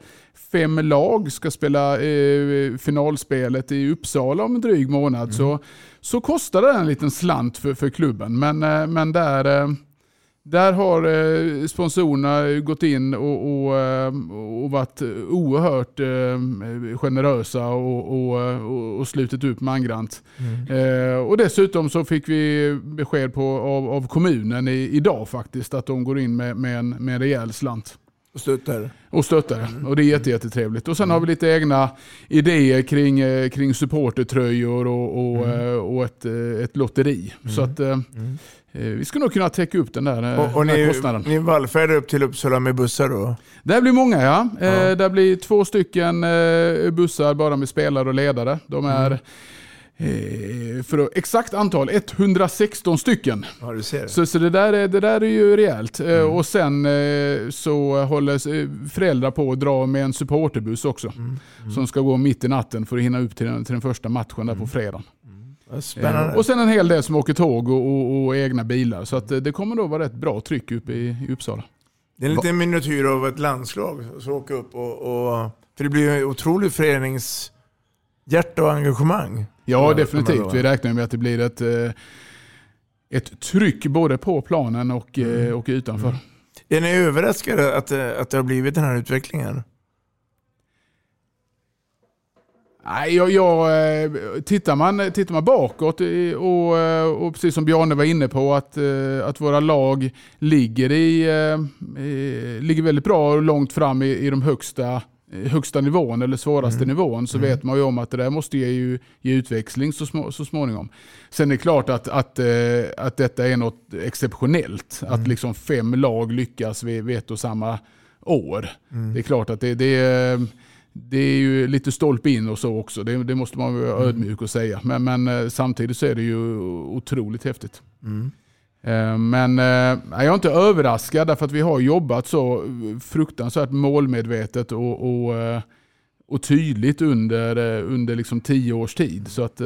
fem lag ska spela eh, finalspelet i Uppsala om en dryg månad så, så kostar det en liten slant för, för klubben. Men, eh, men där, eh, där har eh, sponsorerna gått in och, och, eh, och varit oerhört eh, generösa och, och, och, slutit upp mangrant. Eh, och dessutom så fick vi besked på, av, av kommunen i, idag faktiskt att de går in med, med, en, med en rejäl slant. Och stöttar? Och stöttar Och det är jätte, jättetrevligt. Och sen har vi lite egna idéer kring, eh, kring supportertröjor och, och, eh, och ett, eh, ett lotteri. Så att eh, vi ska nog kunna täcka upp den där, Och, och den här ni, kostnaden. ni vallfärdar upp till Uppsala med bussar då? Det blir många ja. Eh, det blir två stycken bussar bara med spelare och ledare. De är för att, exakt antal 116 stycken. Ja, ser. Så, så det, där är, det där är ju rejält. Eh, Och sen eh, så håller eh, föräldrar på att dra med en supporterbuss också. Som ska gå mitt i natten för att hinna upp till den, till den första matchen där på fredagen. Vad Spännande. Eh, och sen en hel del som åker tåg och, och, och egna bilar. Så eh, det kommer då vara rätt bra tryck uppe i, i Uppsala. Det är en liten miniatyr av ett landslag som åker upp. Och, och, för det blir ju otroligt föreningshjärta och engagemang. Ja, definitivt. Vi räknar med att det blir ett, eh, ett tryck både på planen och, eh, och utanför. Är ni överraskade att, det- att det har blivit den här utvecklingen? Nej, jag, jag, eh, tittar, man, tittar man bakåt och, eh, och precis som Bjarne var inne på att, eh, att våra lag ligger, i, eh, ligger väldigt bra och långt fram i, i de högsta, eh, högsta nivån eller svåraste nivån så vet man ju om att det där måste ge, ju, ge utväxling så, små, så småningom. Sen är det klart att, att, eh, att detta är något exceptionellt. Att liksom fem lag lyckas vid, vid ett och samma år. Det är klart att det, det är det är ju lite stolpe in och så också. Det, det måste man vara ödmjuk och säga. Men, men eh, samtidigt så är det ju otroligt häftigt. Eh, Men eh, jag är inte överraskad därför att vi har jobbat så fruktansvärt målmedvetet och, och, eh, och tydligt under, under liksom tio års tid. Så att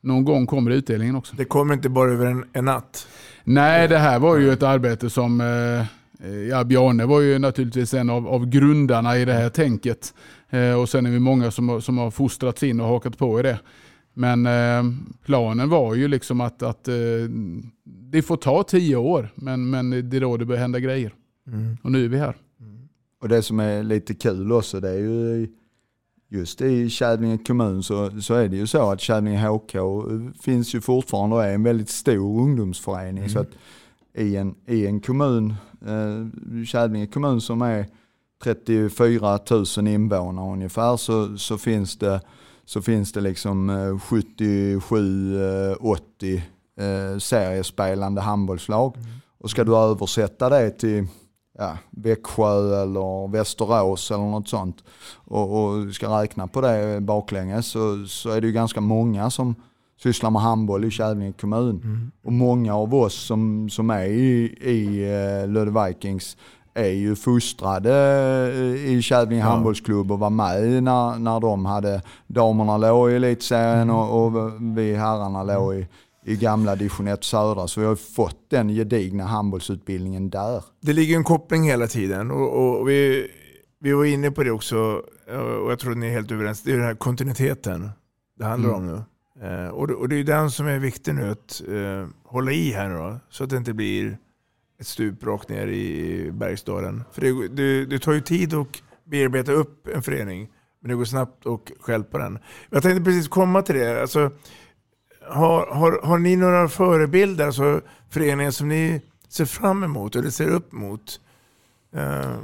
någon gång kommer utdelningen också. Det kommer inte bara över en, en natt. Nej, det här var ju ett arbete som, ja Bjarne var ju naturligtvis en av, av grundarna i det här tänket. Och sen är vi många som, som har fostrats in och hakat på i det. Men eh, planen var ju liksom att, att eh, det får ta tio år, men, men det är då det börjar hända grejer. Och nu är vi här. och det som är lite kul också det är ju just i Kävlinge kommun så, så är det ju så att Kävlinge HK finns ju fortfarande och är en väldigt stor ungdomsförening. Mm. Så att i en, i en kommun, eh, Kävlinge kommun som är 34 000 invånare ungefär så, så, finns, det, så finns det liksom eh, 77-80 eh, seriespelande handbollslag. Och ska du översätta det till ja, Växjö eller Västerås eller något sånt och, och ska räkna på det baklänges så, så är det ju ganska många som sysslar med handboll i Kävlinge kommun. Och många av oss som, som är i, i uh, Lödde Vikings är ju fostrade eh, i Kävlinge Ja. handbollsklubb och var med när, när de hade, damerna låg i elitserien och, och vi herrarna låg i, i gamla division 1 södra. Så vi har fått den gedigna handbollsutbildningen där. Det ligger en koppling hela tiden och, och vi, vi var inne på det också och jag tror ni är helt överens. Det är den här kontinuiteten det handlar Mm. om nu. Eh, och, det, och det är den som är viktig nu att eh, hålla i här nu då, så att det inte blir ett stup rakt ner i Bergsdalen. För det, det, det tar ju tid att bearbeta upp en förening, men det går snabbt att stjälpa den. Jag tänkte precis komma till det. Alltså, har, har, har ni några förebilder, alltså föreningar som ni ser fram emot eller ser upp mot? Eh,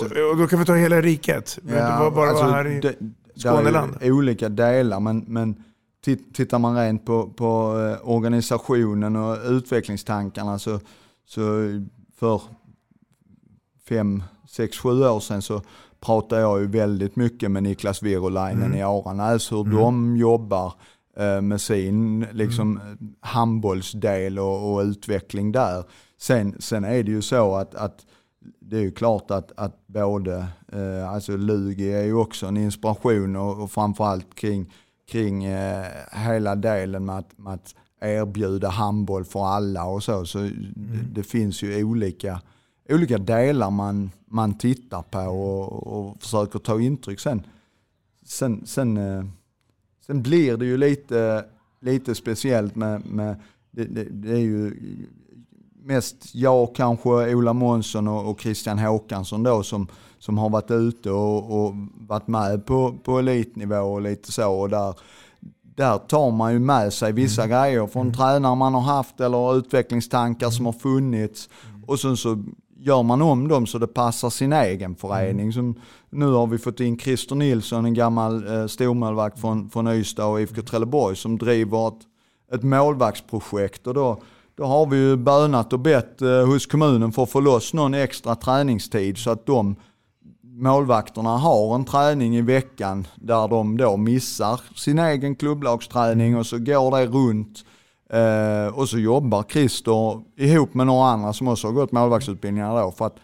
och, och då kan vi ta hela riket. Men det var bara alltså, här i det- Skåneland. Det är olika delar men, men tit- tittar man rent på, på eh, organisationen och utvecklingstankarna så, så för fem, sex, sju år sedan så pratade jag ju väldigt mycket med Niklas Virolainen Mm. i Aranäs hur Mm. de jobbar eh, med sin liksom, handbollsdel och, och utveckling där. Sen, sen är det ju så att, att det är ju klart att, att både, eh, alltså Lugi är ju också en inspiration och, och framförallt kring, kring eh, hela delen med att, med att erbjuda handboll för alla och så. Så det, det finns ju olika, olika delar man, man tittar på och, och försöker ta intryck. Sen, sen, sen, eh, sen blir det ju lite, lite speciellt med, med det, det, det är ju mest jag kanske, Ola Månsson och, och Christian Håkansson då som, som har varit ute och, och varit med på, på elitnivå och lite så. Och där, där tar man ju med sig vissa grejer från tränare man har haft eller utvecklingstankar som har funnits. Och sen så gör man om dem så det passar sin egen förening. Som, nu har vi fått in Christer Nilsson, en gammal eh, stormålvakt från, från Ystad och IFK Trelleborg som driver ett, ett målvaktsprojekt. Och då, då har vi ju bönat och bett eh, hos kommunen för att få loss någon extra träningstid så att de målvakterna har en träning i veckan där de då missar sin egen klubblagsträning och så går det runt. Eh, och så jobbar Christer ihop med några andra som också har gått målvaktsutbildningar då för att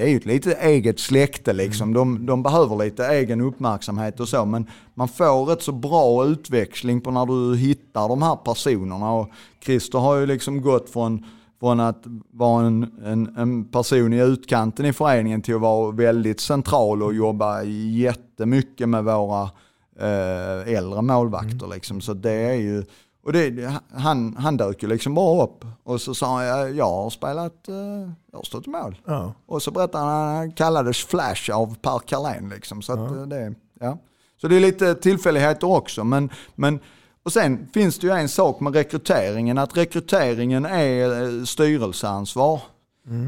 det är ju ett lite eget släkte liksom. De, de behöver lite egen uppmärksamhet och så. Men man får rätt så bra utväxling på när du hittar de här personerna. Och Christer har ju liksom gått från, från att vara en, en, en person i utkanten i föreningen till att vara väldigt central och jobba jättemycket med våra eh, äldre målvakter. Liksom. Så det är ju... Och det, han, han dök ju liksom bara upp och så sa jag, jag har spelat, eh, jag har stått i mål. Ja. Och så berättade han att han kallades Flash av Per Carlén. Liksom. Så, att, eh, det, ja. så det är lite tillfälligheter också. Men, men, och sen finns det ju en sak med rekryteringen, att rekryteringen är eh, styrelseansvar.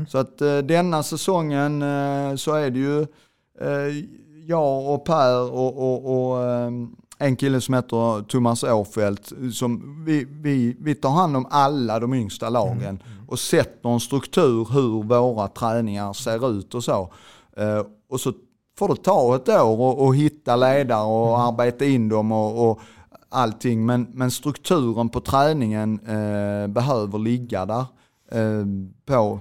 Så att eh, denna säsongen eh, så är det ju eh, jag och Per och, och, och en kille som heter Thomas Åfeldt. Som vi, vi, vi tar hand om alla de yngsta lagen och sätter en struktur hur våra träningar ser ut och så. Och så får det ta ett år och, och hitta ledare och arbeta in dem och, och allting. Men, men strukturen på träningen eh, behöver ligga där. Eh, på.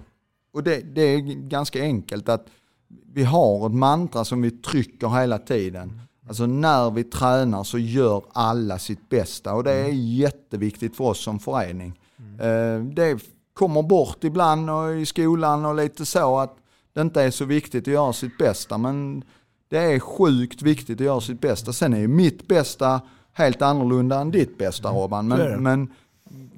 Och det, det är ganska enkelt att vi har ett mantra som vi trycker hela tiden. Alltså när vi tränar så gör alla sitt bästa och det är jätteviktigt för oss som förening. Eh, Det kommer bort ibland och i skolan och lite så att det inte är så viktigt att göra sitt bästa men det är sjukt viktigt att göra sitt bästa. Sen är ju mitt bästa helt annorlunda än ditt bästa Robban. så är det. Men, men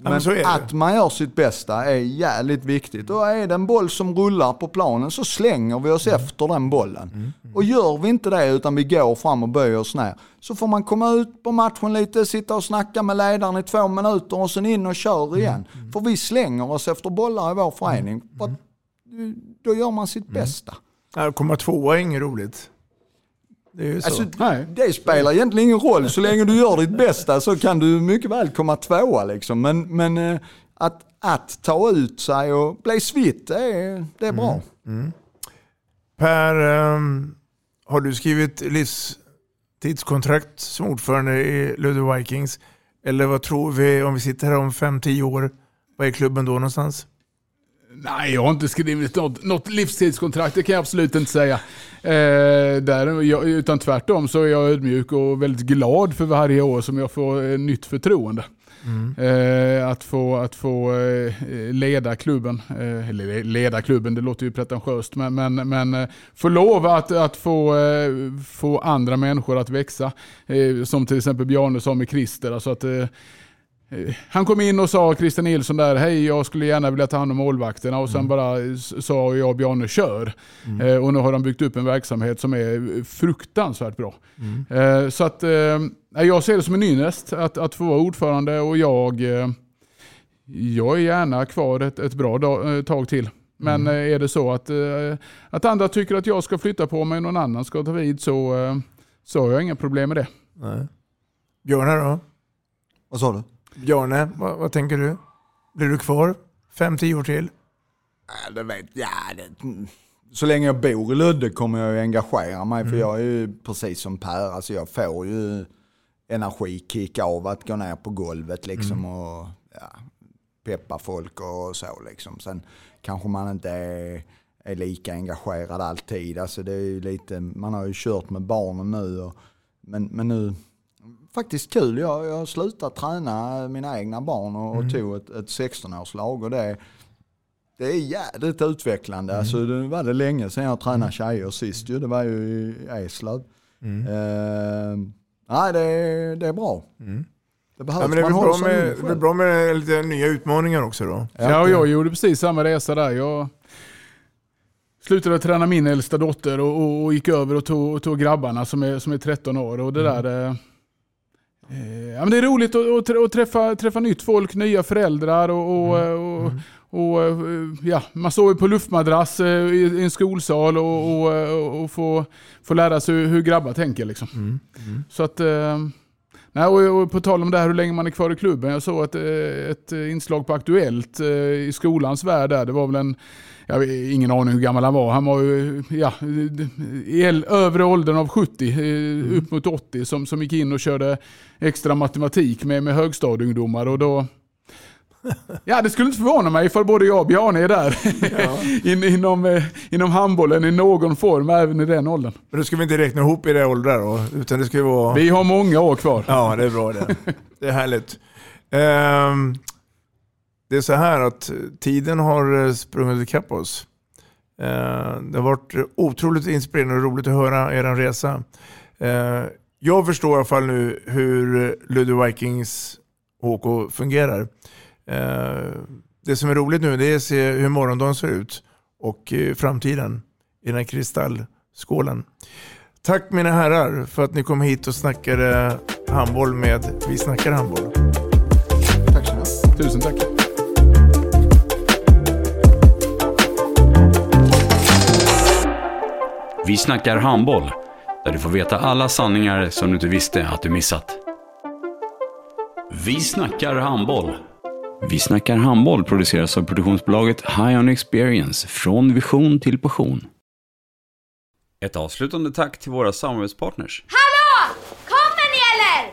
men Men att man gör sitt bästa är jävligt viktigt. Och är det en boll som rullar på planen så slänger vi oss efter den bollen. Och gör vi inte det utan vi går fram och böjer oss ner så får man komma ut på matchen lite, sitta och snacka med ledaren i två minuter och sen in och kör igen. För vi slänger oss efter bollar i vår förening. Då gör man sitt bästa. Att komma tvåa är inget roligt. Det är ju så. Alltså, det spelar egentligen ingen roll. Så länge du gör ditt bästa så kan du mycket väl komma tvåa. Liksom. Men, men eh, att, att ta ut sig och bli svitt, det är, det är bra. Per, ehm, har du skrivit livstidskontrakt som ordförande i Ludde Vikings? Eller vad tror vi om vi sitter här om 5-10 år? Vad är klubben då någonstans? Nej, jag har inte skrivit något, något livstidskontrakt, det kan jag absolut inte säga. Eh, där, jag, utan tvärtom så är jag ödmjuk och väldigt glad för varje år som jag får eh, nytt förtroende. Eh, att få, att få eh, leda klubben, eh, eller leda klubben, det låter ju pretentiöst, men, men, men eh, få lov att, att få, eh, få andra människor att växa. Eh, som till exempel Bjarne sa med Christer. Alltså att, Han kom in och sa, Christer Nilsson där, hej jag skulle gärna vilja ta hand om målvakterna och sen bara s- sa jag och Bjarne kör. Eh, och nu har de byggt upp en verksamhet som är fruktansvärt bra. Eh, så att eh, jag ser det som en ynnest att, att få vara ordförande och jag, eh, jag är gärna kvar ett, ett bra dag, eh, tag till. Men eh, är det så att, eh, att andra tycker att jag ska flytta på mig och någon annan ska ta vid så, eh, så har jag inga problem med det. Nej. Björne då? Vad sa du? Björne, vad, vad tänker du? Blir du kvar 5-10 år till? Ja, det vet ja, det, mm. Så länge jag bor i Ludde kommer jag ju engagera mig för jag är ju precis som Per, alltså jag får ju energikick av att gå ner på golvet liksom och ja, peppa folk och så liksom. Sen kanske man inte är, är lika engagerad alltid. Alltså det är lite, man har ju kört med barnen nu och, men, men nu faktiskt kul. Jag, jag har slutat träna mina egna barn och, och tog ett, ett 16-årslag och det, det är jädrigt utvecklande. Alltså, det var det länge sedan jag tränade tjejer sist ju. Det var ju i Eslöv. Eh, nej, det, är- det är bra. Det behövs. Ja, men det är Man bra med, det är bra med lite nya utmaningar också då? Ja, och jag gjorde precis samma resa där. Jag slutade träna min äldsta dotter och, och, och gick över och tog, och tog grabbarna som är, som är 13 år. Och det där... eh, eh, Ja, men det är roligt att, att, trä- att träffa, träffa nytt folk, nya föräldrar och, och, och, och eh, ja, man sover på luftmadrass eh, i, en skolsal och, och, och, och få, få lära sig hur, grabbar tänker. Liksom. Så att... eh, Nej, och, på tal om det här hur länge man är kvar i klubben. Jag såg att, eh, ett inslag på Aktuellt eh, i skolans värld där. Det var väl en, jag har ingen aning hur gammal han var. Han var ju ja, i övre åldern av 70, eh, upp mot 80, som, som gick in och körde extra matematik med, med högstadieungdomar. Och då, [laughs] Ja, det skulle inte förvåna mig ifall både jag och Bjarne är där. [laughs] In, inom, eh, inom handbollen i någon form, även i den åldern. Men då ska vi inte räkna ihop i det åldrar då, utan det ska vara... Vi har många år kvar. Ja, det är bra det. [laughs] Det är härligt. Ehm, det är så här att eh, tiden har eh, sprungit ikapp oss. Eh, det har varit otroligt inspirerande och roligt att höra er resa. Jag förstår i alla fall nu hur Ludde Vikings HK fungerar. Det som är roligt nu det är att se hur morgondagen ser ut och framtiden i den här kristallskålen. Tack mina herrar för att ni kom hit och snackade handboll med Vi snackar handboll. Tack så mycket. Tusen tack. Vi snackar handboll, där du får veta alla sanningar som du inte visste att du missat. Vi snackar handboll. Vi snackar handboll produceras av produktionsbolaget High On Experience, från vision till passion. Ett avslutande tack till våra samarbetspartners. Hallå! Kommer ni eller?